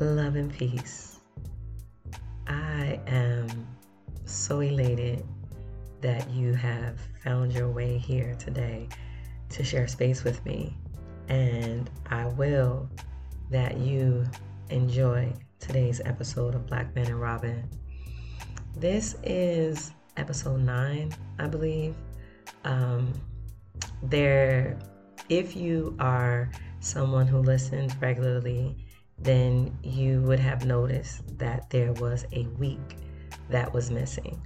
love and peace. I am so elated that you have found your way here today to share space with me. And I will that you enjoy today's episode of Black Men and Robyn. This is episode nine, I believe. Um, there, if you are someone who listens regularly, then you would have noticed that there was a week that was missing.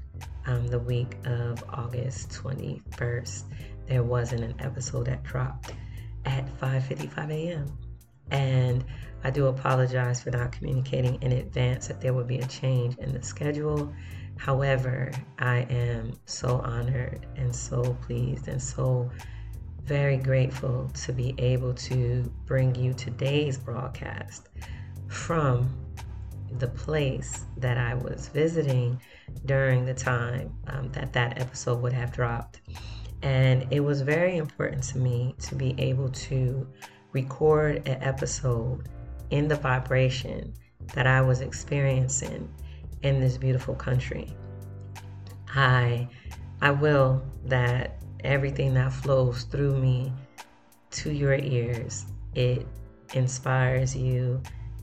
Um, the week of August 21st, there wasn't an episode that dropped at 5:55 a.m. And I do apologize for not communicating in advance that there would be a change in the schedule. However, I am so honored and so pleased and so very grateful to be able to bring you today's broadcast from the place that I was visiting during the time um, that that episode would have dropped. And it was very important to me to be able to record an episode in the vibration that I was experiencing in this beautiful country. I I will that everything that flows through me to your ears, it inspires you,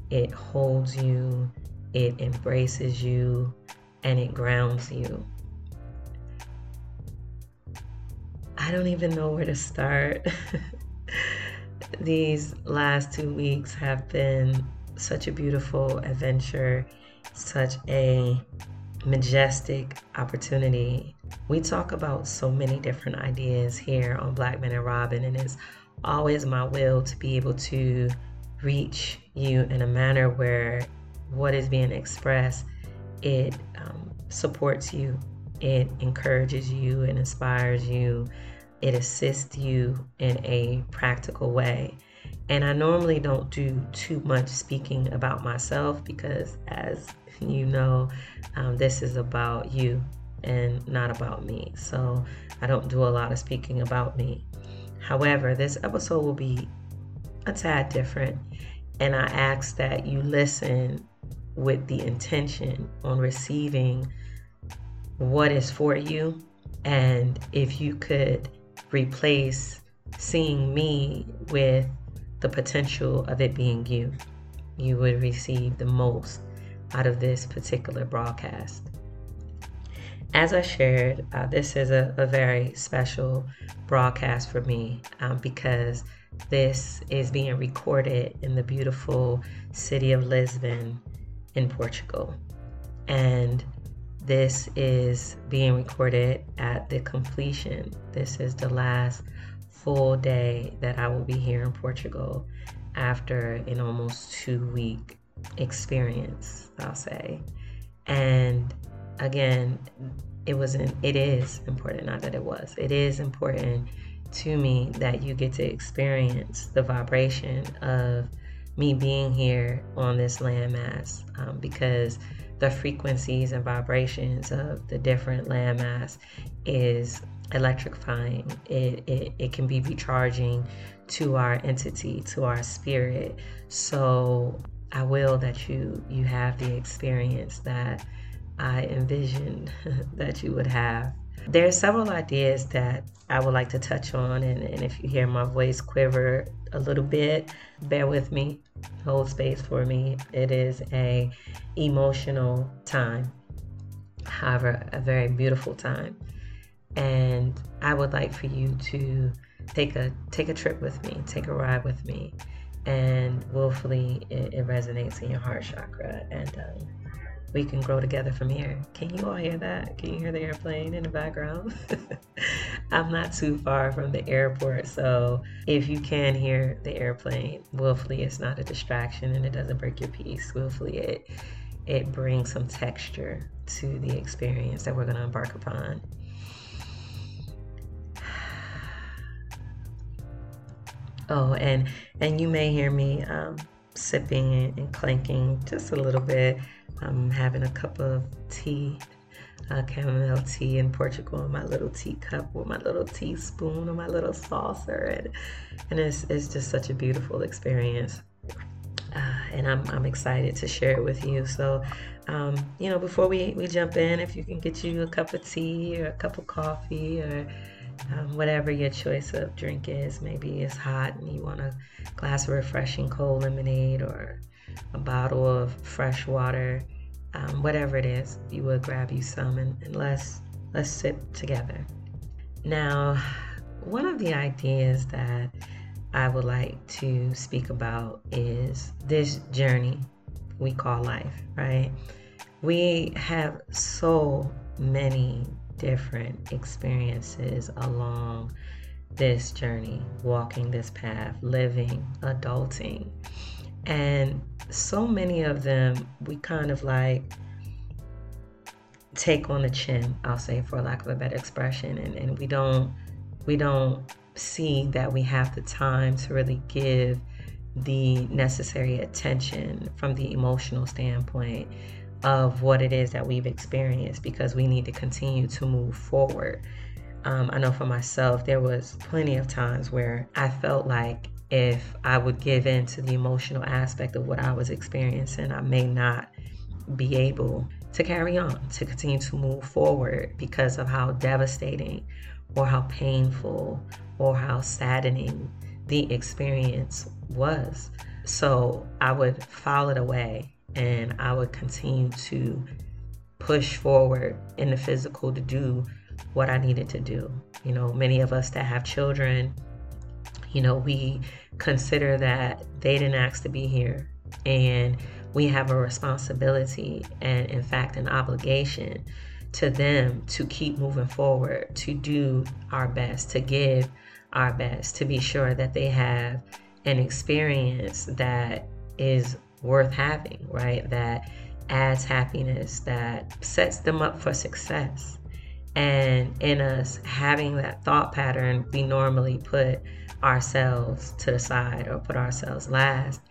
it holds you, it embraces you, and it grounds you. I don't even know where to start. These last two weeks have been such a beautiful adventure, such a majestic opportunity. We talk about so many different ideas here on Black Men and Robyn, and it's always my will to be able to reach you in a manner where what is being expressed it um, supports you, it encourages you, it inspires you, it assists you in a practical way. And I normally don't do too much speaking about myself because, as you know, um, this is about you and not about me. So I don't do a lot of speaking about me. However, this episode will be a tad different. And I ask that you listen with the intention on receiving what is for you. And if you could replace seeing me with the potential of it being you, you would receive the most out of this particular broadcast. As I shared, uh, this is a, a, very special broadcast for me um, because this is being recorded in the beautiful city of Lisbon in Portugal. And this is being recorded at the completion. This is the last full day that I will be here in Portugal after an almost two week experience, I'll say. And again, it wasn't, it is important, not that it was, it is important to me that you get to experience the vibration of me being here on this landmass um, because the frequencies and vibrations of the different landmass is electrifying. It, it, it can be recharging to our entity, to our spirit. So I will that you you have the experience that I envisioned that you would have. There are several ideas that I would like to touch on, and, and if you hear my voice quiver a little bit, bear with me, hold space for me. It is a emotional time, however, a very beautiful time, and I would like for you to take a take a trip with me, take a ride with me, and willfully it, it resonates in your heart chakra and. Um, we can grow together from here. Can you all hear that? Can you hear the airplane in the background? I'm not too far from the airport, so if you can hear the airplane, willfully it's not a distraction and it doesn't break your peace. Willfully it it brings some texture to the experience that we're going to embark upon. Oh, and and you may hear me um, sipping and clanking just a little bit. I'm having a cup of tea, uh, chamomile tea in Portugal in my little teacup with my little teaspoon or my little saucer. And, and it's, it's just such a beautiful experience. Uh, and I'm, I'm excited to share it with you. So, um, you know, before we, we jump in, if you can get you a cup of tea or a cup of coffee or um, whatever your choice of drink is, maybe it's hot and you want a glass of refreshing cold lemonade or a bottle of fresh water, um, whatever it is, you would grab you some and, and let's let's sit together. Now, one of the ideas that I would like to speak about is this journey we call life, right? We have so many different experiences along this journey, walking this path, living, adulting. And so many of them we kind of like take on the chin, I'll say for lack of a better expression, and, and we don't we don't see that we have the time to really give the necessary attention from the emotional standpoint of what it is that we've experienced because we need to continue to move forward. Um, I know for myself, there was plenty of times where I felt like if I would give in to the emotional aspect of what I was experiencing, I may not be able to carry on, to continue to move forward because of how devastating or how painful or how saddening the experience was. So I would file it away and I would continue to push forward in the physical to do what I needed to do. You know, many of us that have children, you know, we consider that they didn't ask to be here and we have a responsibility and, in fact, an obligation to them to keep moving forward, to do our best, to give our best, to be sure that they have an experience that is worth having, right? That adds happiness, that sets them up for success. And in us having that thought pattern, we normally put ourselves to the side or put ourselves last.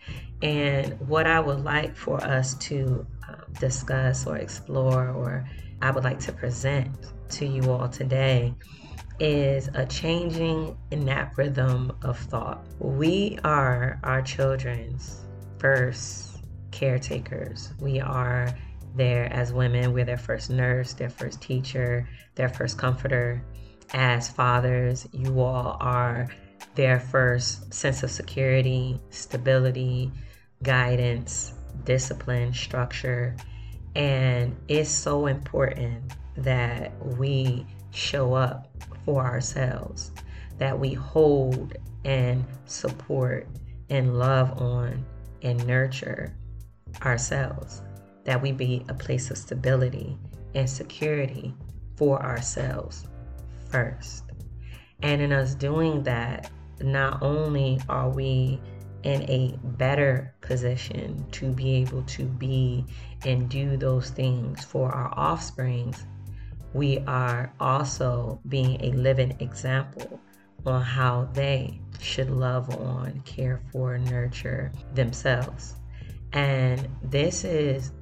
And what I would like for us to um, discuss or explore, or I would like to present to you all today, is a changing in that rhythm of thought. We are our children's first caretakers. We are there as women, we're their first nurse, their first teacher, their first comforter. As fathers, you all are their first sense of security, stability, guidance, discipline, structure. And it's so important that we show up for ourselves, that we hold and support and love on and nurture ourselves, that we be a place of stability and security for ourselves first. And in us doing that, not only are we in a better position to be able to be and do those things for our offsprings, we are also being a living example on how they should love on, care for, nurture themselves. And this is,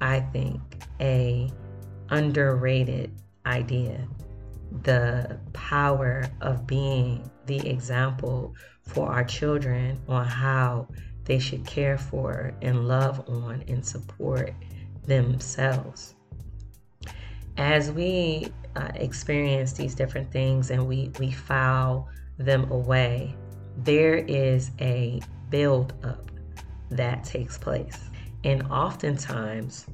I think, a underrated idea. The power of being the example for our children on how they should care for and love on and support themselves as we uh, experience these different things and we, we file them away, there is a build up that takes place. And oftentimes,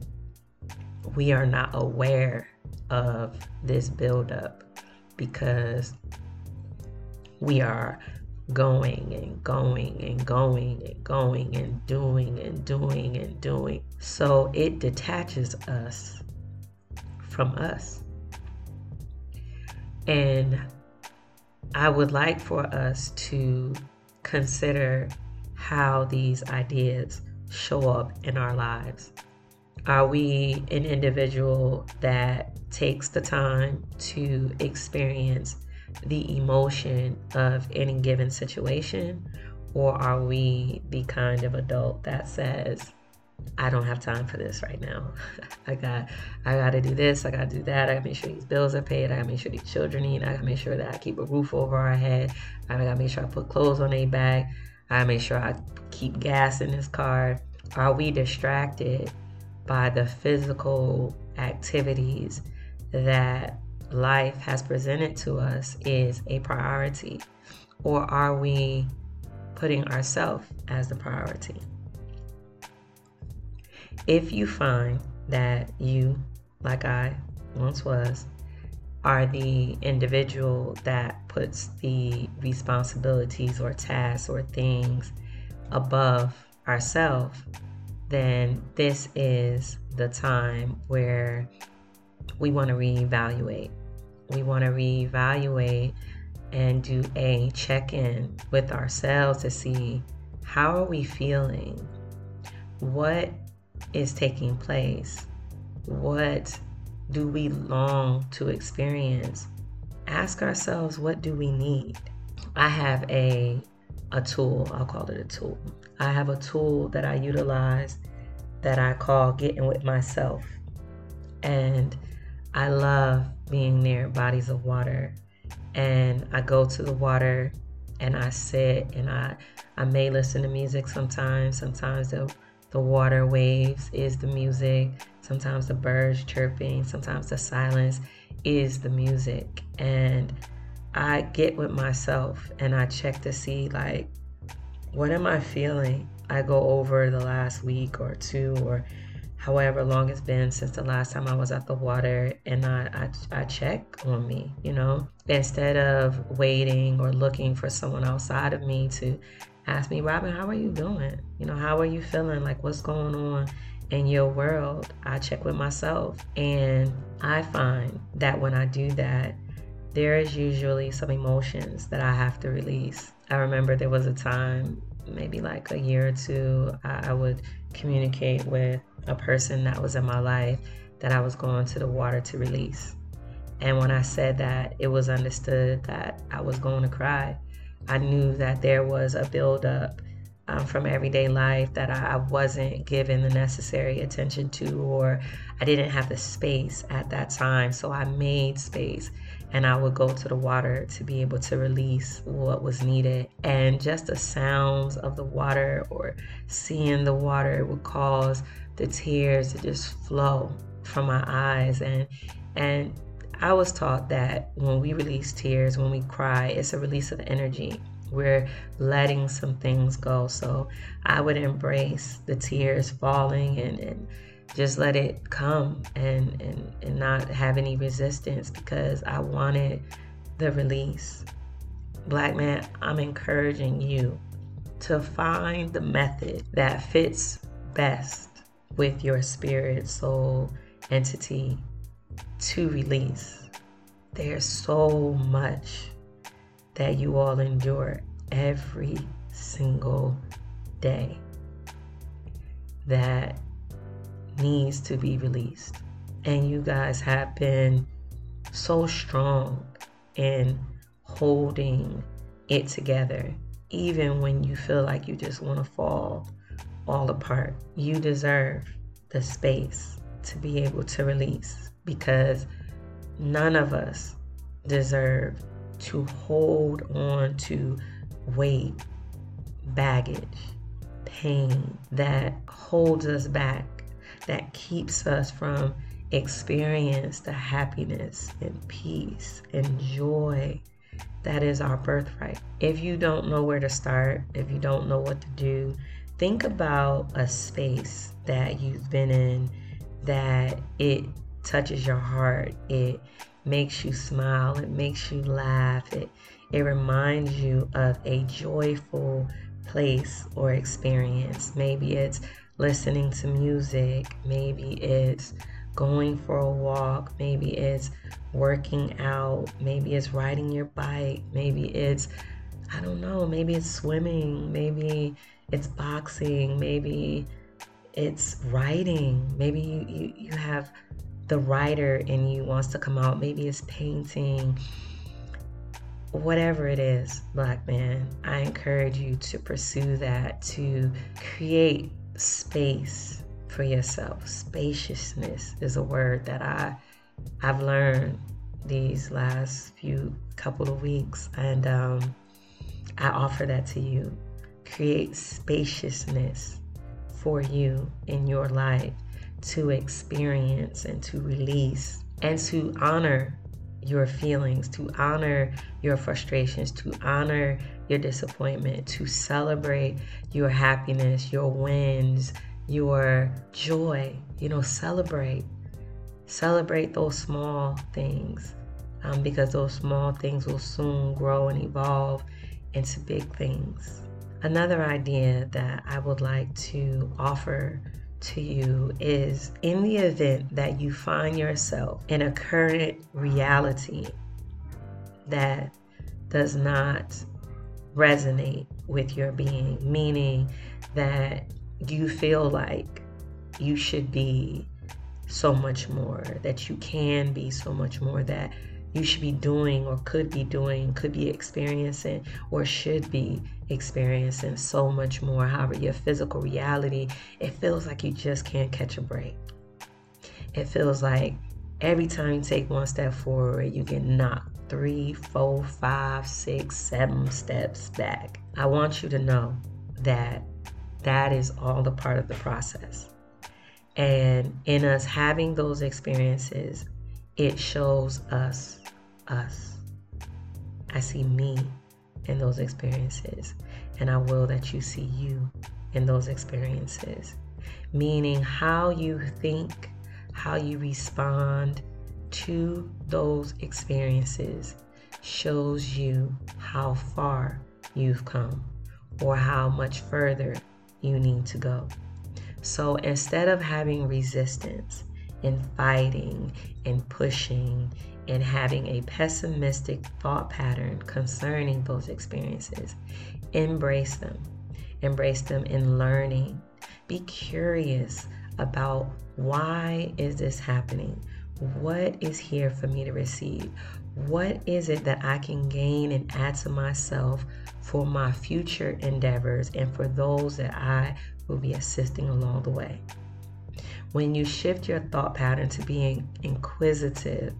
we are not aware of this build up because we are going and going and going and going and doing and doing and doing. So it detaches us from us. And I would like for us to consider how these ideas show up in our lives. Are we an individual that takes the time to experience the emotion of any given situation? Or are we the kind of adult that says, I don't have time for this right now. I got I gotta do this, I gotta do that, I gotta make sure these bills are paid, I gotta make sure these children eat, I gotta make sure that I keep a roof over our head, I gotta make sure I put clothes on their back, I gotta make sure I keep gas in this car. Are we distracted by the physical activities that life has presented to us is a priority? Or are we putting ourselves as the priority? If you find that you, like I once was, are the individual that puts the responsibilities or tasks or things above ourselves, then this is the time where we want to reevaluate. We want to reevaluate and do a check in with ourselves to see how are we feeling? What is taking place? What do we long to experience? Ask ourselves, what do we need? I have a a tool, I'll call it a tool. I have a tool that I utilize that I call getting with myself. And I love being near bodies of water. And I go to the water and I sit and I I may listen to music sometimes. Sometimes the the water waves is the music. Sometimes the birds chirping. Sometimes the silence is the music. And I get with myself and I check to see like what am I feeling? I go over the last week or two or however long it's been since the last time I was at the water and I, I, I check on me, you know, instead of waiting or looking for someone outside of me to ask me, Robyn, how are you doing? You know, how are you feeling? Like, what's going on in your world? I check with myself. And I find that when I do that, there is usually some emotions that I have to release. I remember there was a time, maybe like a year or two, I, would communicate with a person that was in my life that I was going to the water to release. And when I said that, it was understood that I was going to cry. I knew that there was a buildup um, from everyday life that I, I wasn't given the necessary attention to, or I didn't have the space at that time. So I made space and I would go to the water to be able to release what was needed. And just the sounds of the water or seeing the water would cause the tears to just flow from my eyes and and I was taught that when we release tears, when we cry, it's a release of energy. We're letting some things go. So I would embrace the tears falling and, and just let it come and, and, and not have any resistance because I wanted the release. Black man, I'm encouraging you to find the method that fits best with your spirit, soul, entity, to release. There's so much that you all endure every single day that needs to be released. And you guys have been so strong in holding it together, even when you feel like you just want to fall all apart. You deserve the space to be able to release because none of us deserve to hold on to weight, baggage, pain that holds us back, that keeps us from experience the happiness and peace and joy that is our birthright. If you don't know where to start, if you don't know what to do, think about a space that you've been in that it touches your heart. It makes you smile. It makes you laugh. It, it reminds you of a joyful place or experience. Maybe it's listening to music. Maybe it's going for a walk. Maybe it's working out. Maybe it's riding your bike. Maybe it's, I don't know, maybe it's swimming. Maybe it's boxing. Maybe it's writing. Maybe you, you, you have the writer in you wants to come out. Maybe it's painting. Whatever it is, black man, I encourage you to pursue that, to create space for yourself. Spaciousness is a word that I I've learned these last few couple of weeks, and um, I offer that to you. Create spaciousness for you in your life to experience and to release and to honor your feelings, to honor your frustrations, to honor your disappointment, to celebrate your happiness, your wins, your joy. You know, celebrate. Celebrate those small things um, because those small things will soon grow and evolve into big things. Another idea that I would like to offer to you is in the event that you find yourself in a current reality that does not resonate with your being, meaning that you feel like you should be so much more, that you can be so much more, that you should be doing or could be doing, could be experiencing, or should be experiencing so much more. However, your physical reality, it feels like you just can't catch a break. It feels like every time you take one step forward, you get knocked three, four, five, six, seven steps back. I want you to know that that is all a part of the process. And in us having those experiences, it shows us us. I see me in those experiences, and I will that you see you in those experiences. Meaning, how you think, how you respond to those experiences shows you how far you've come or how much further you need to go. So instead of having resistance and fighting and pushing and having a pessimistic thought pattern concerning those experiences. Embrace them. Embrace them in learning. Be curious about why is this happening? What is here for me to receive? What is it that I can gain and add to myself for my future endeavors and for those that I will be assisting along the way? When you shift your thought pattern to being inquisitive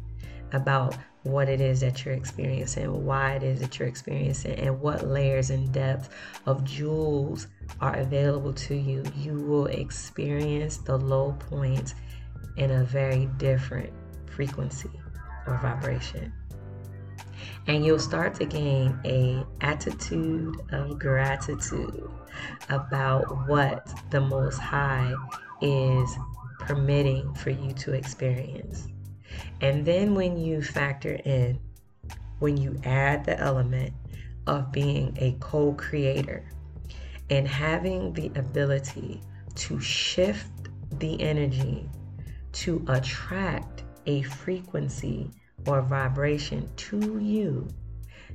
about what it is that you're experiencing, why it is that you're experiencing, and what layers and depths of jewels are available to you, you will experience the low points in a very different frequency or vibration. And you'll start to gain a attitude of gratitude about what the most high is permitting for you to experience. And then when you factor in, when you add the element of being a co creator and having the ability to shift the energy to attract a frequency or vibration to you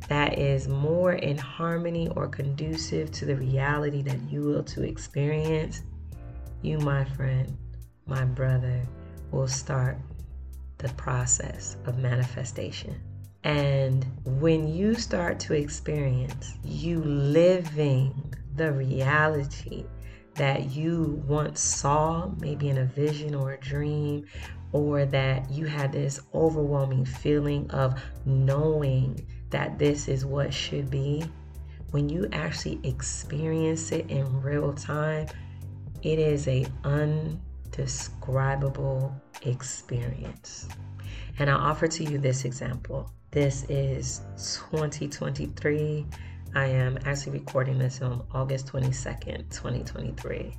that is more in harmony or conducive to the reality that you will to experience, you, my friend, my brother, will start the process of manifestation. And when you start to experience you living the reality that you once saw, maybe in a vision or a dream, or that you had this overwhelming feeling of knowing that this is what should be, when you actually experience it in real time, it is a undescribable experience. And I offer to you this example. This is 2023. I am actually recording this on August 22nd, 2023.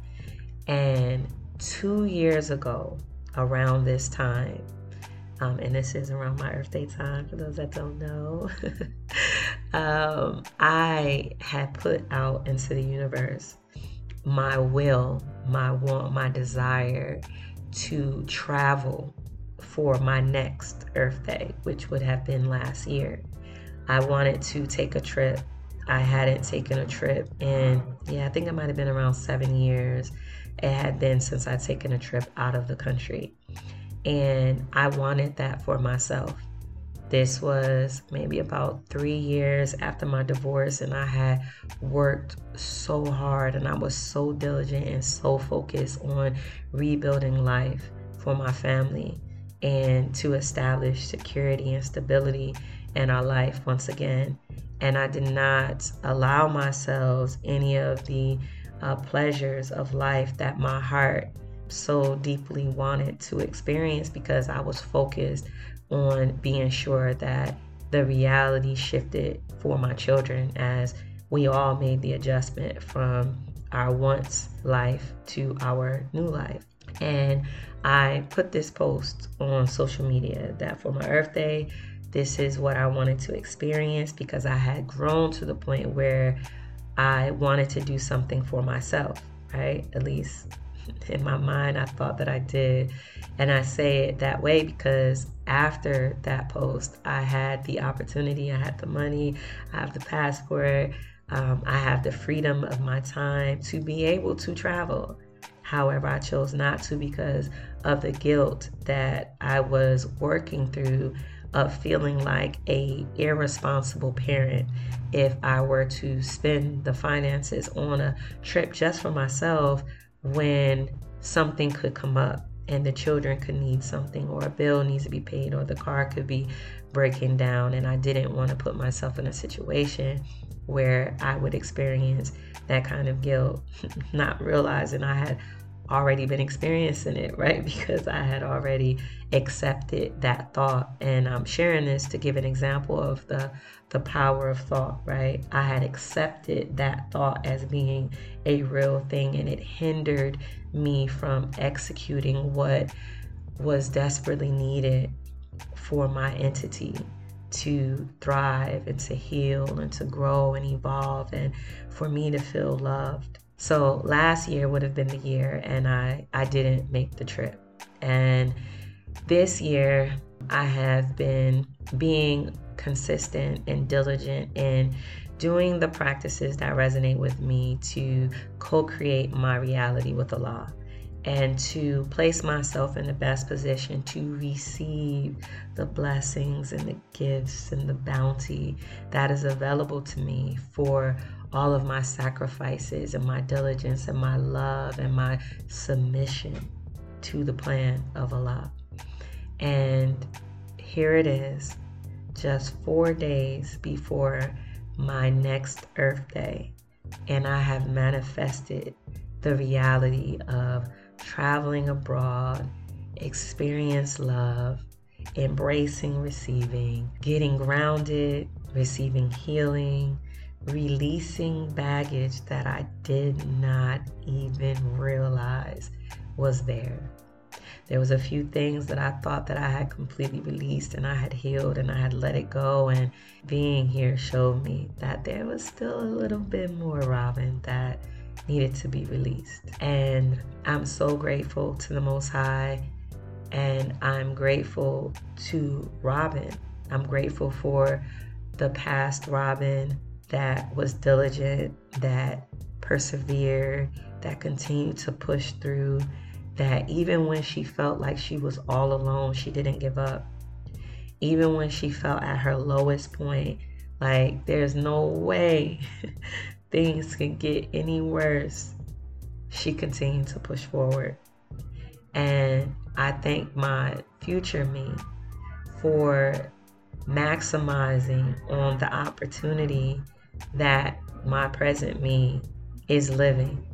And two years ago, around this time, um, and this is around my Earth Day time for those that don't know, um, I had put out into the universe my will, my want, my desire to travel for my next Earth Day, which would have been last year. I wanted to take a trip. I hadn't taken a trip in, yeah, I think it might have been around seven years. It had been since I'd taken a trip out of the country. And I wanted that for myself. This was maybe about three years after my divorce, and I had worked so hard and I was so diligent and so focused on rebuilding life for my family and to establish security and stability in our life once again. And I did not allow myself any of the uh, pleasures of life that my heart so deeply wanted to experience because I was focused on being sure that the reality shifted for my children as we all made the adjustment from our once life to our new life. And I put this post on social media that for my Earth Day, this is what I wanted to experience because I had grown to the point where I wanted to do something for myself, right? At least in my mind, I thought that I did. And I say it that way because after that post, I had the opportunity, I had the money, I have the passport, um, I have the freedom of my time to be able to travel. However, I chose not to because of the guilt that I was working through of feeling like a irresponsible parent if I were to spend the finances on a trip just for myself when something could come up and the children could need something or a bill needs to be paid or the car could be breaking down and I didn't want to put myself in a situation where I would experience that kind of guilt not realizing I had already been experiencing it, right? Because I had already accepted that thought. And I'm sharing this to give an example of the the power of thought, right? I had accepted that thought as being a real thing and it hindered me from executing what was desperately needed for my entity to thrive and to heal and to grow and evolve and for me to feel loved. So last year would have been the year, and I, I didn't make the trip. And this year, I have been being consistent and diligent in doing the practices that resonate with me to co create my reality with Allah and to place myself in the best position to receive the blessings and the gifts and the bounty that is available to me for all of my sacrifices and my diligence and my love and my submission to the plan of Allah. And here it is, just four days before my next Earth Day. And I have manifested the reality of traveling abroad, experience love, embracing receiving, getting grounded, receiving healing, releasing baggage that I did not even realize was there. There was a few things that I thought that I had completely released and I had healed and I had let it go and being here showed me that there was still a little bit more Robyn that needed to be released. And I'm so grateful to the Most High and I'm grateful to Robyn. I'm grateful for the past Robyn that was diligent, that persevered, that continued to push through, that even when she felt like she was all alone, she didn't give up. Even when she felt at her lowest point, like there's no way things can get any worse, she continued to push forward. And I thank my future me for maximizing on the opportunity that my present me is living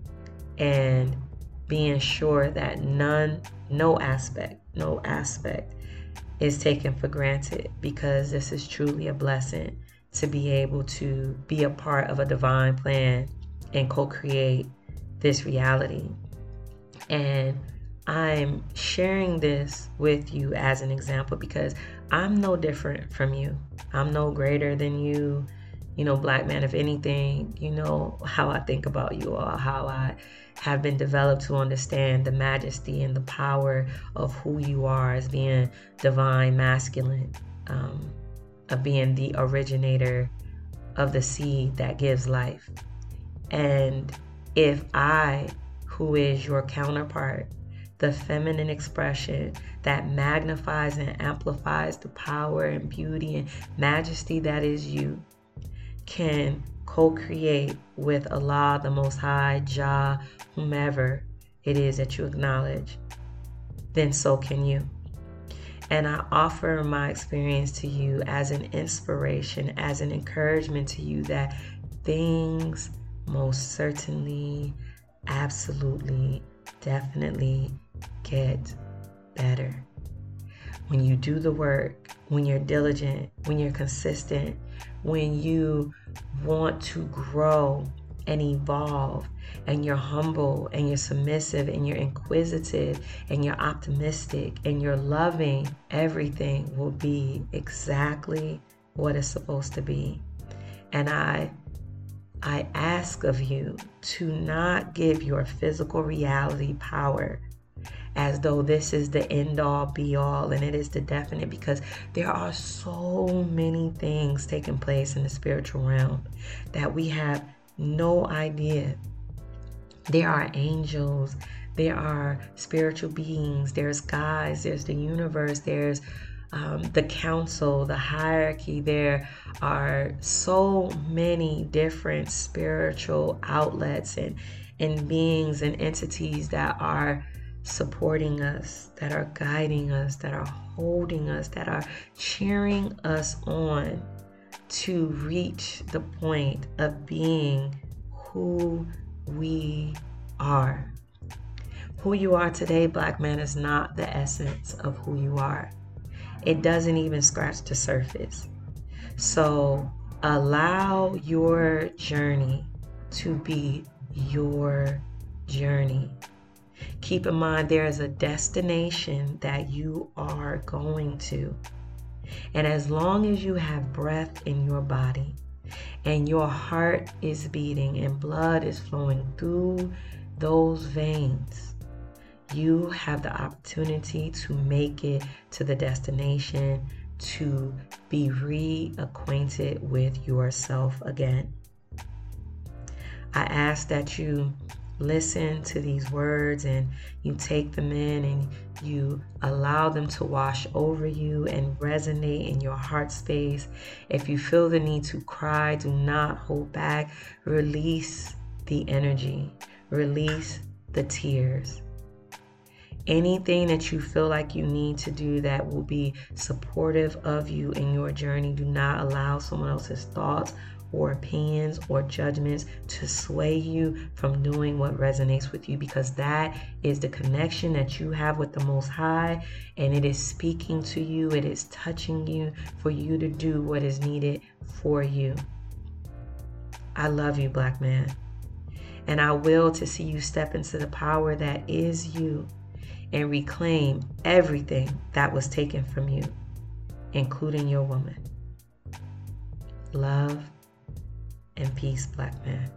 and being sure that none, no aspect, no aspect is taken for granted because this is truly a blessing to be able to be a part of a divine plan and co create this reality. And I'm sharing this with you as an example because I'm no different from you. I'm no greater than you you know, black man, if anything, you know how I think about you all, how I have been developed to understand the majesty and the power of who you are as being divine, masculine, um, of being the originator of the seed that gives life. And if I, who is your counterpart, the feminine expression that magnifies and amplifies the power and beauty and majesty that is you, can co create with Allah, the Most High, Jah, whomever it is that you acknowledge, then so can you. And I offer my experience to you as an inspiration, as an encouragement to you that things most certainly absolutely, definitely get better. When you do the work, when you're diligent, when you're consistent, when you want to grow and evolve, and you're humble and you're submissive and you're inquisitive and you're optimistic and you're loving, everything will be exactly what it's supposed to be. And I I ask of you to not give your physical reality power as though this is the end all be all and it is the definite because there are so many things taking place in the spiritual realm that we have no idea. There are angels, there are spiritual beings, there's gods, there's the universe, there's um, the council, the hierarchy. There are so many different spiritual outlets and, and beings and entities that are supporting us, that are guiding us, that are holding us, that are cheering us on to reach the point of being who we are. Who you are today, black man, is not the essence of who you are. It doesn't even scratch the surface. So allow your journey to be your journey. Keep in mind there is a destination that you are going to. And as long as you have breath in your body and your heart is beating and blood is flowing through those veins, you have the opportunity to make it to the destination to be reacquainted with yourself again. I ask that you listen to these words and you take them in and you allow them to wash over you and resonate in your heart space. If you feel the need to cry, do not hold back. Release the energy, release the tears. Anything that you feel like you need to do that will be supportive of you in your journey, do not allow someone else's thoughts or opinions or judgments to sway you from doing what resonates with you because that is the connection that you have with the Most High and it is speaking to you, it is touching you for you to do what is needed for you. I love you, black man. And I will to see you step into the power that is you and reclaim everything that was taken from you, including your woman. Love and peace, black man.